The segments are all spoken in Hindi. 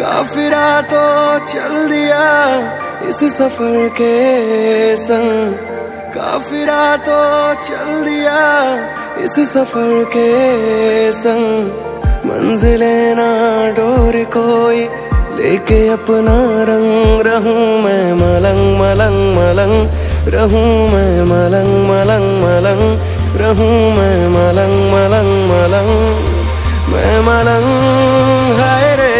काफिरा तो चल दिया इस सफ़र के संग। काफिरा तो चल दिया इस सफ़र के संग। मंजिले ना डोर कोई, लेके अपना रंग रहूँ मैं। मलंग मलंग मलंग। रहूँ मैं मलंग मलंग मलंग। रहूँ मैं मलंग मलंग मलंग। मैं मलंग, हाय रे।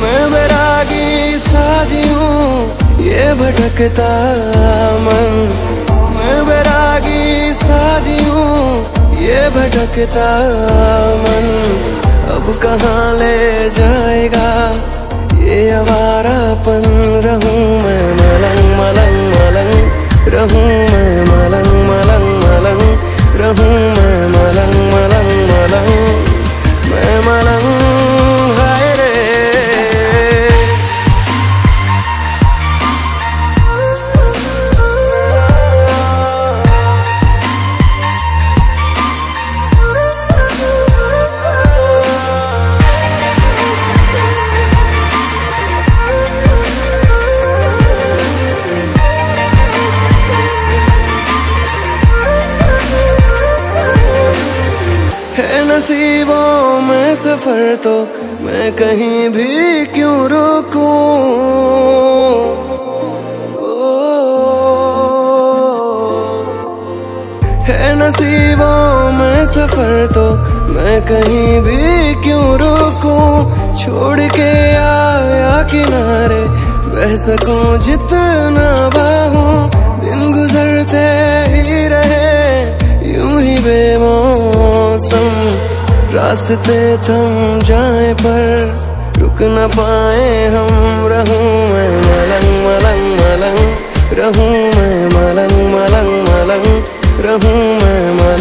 मैं हूँ ये भटकता मन। भटकता मन। अब कहाँ ले जाएगा? ये आवारापन रहूँ मैं मलंग मलंग मलंग। रहूँ मैं मलंग मलंग मलंग। रहूँ मैं मलंग मलंग। नसीबों में सफ़र तो मैं कहीं भी क्यों रुकूं? है नसीबों में सफ़र तो मैं कहीं भी क्यों रुकूं? छोड़ के आया किनारे, बह सकूँ जितना रास्ते थम जाए पर रुक न पाए हम, रहूँ मैं मलंग मलंग मलंग, रहूँ मैं मलंग मलंग मलंग, रहूँ मैं मलंग।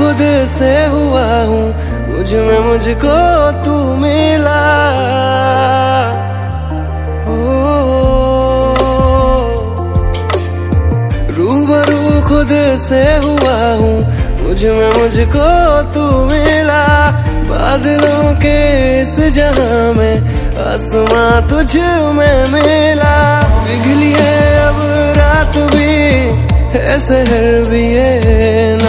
खुद से हुआ हूँ मुझमें मुझको तू मिला। ओ, रूबरू खुद से हुआ हूँ मुझमें मुझको तू मिला। बादलों के इस जहाँ में आसमां तुझ में मिला। पिघली है अब रात भी है शहर भी है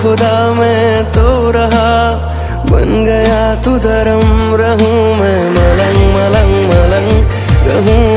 खुदा मैं तो रहा बन गया तू धर्म रहूँ मैं मलंग मलंग मलंग रहूँ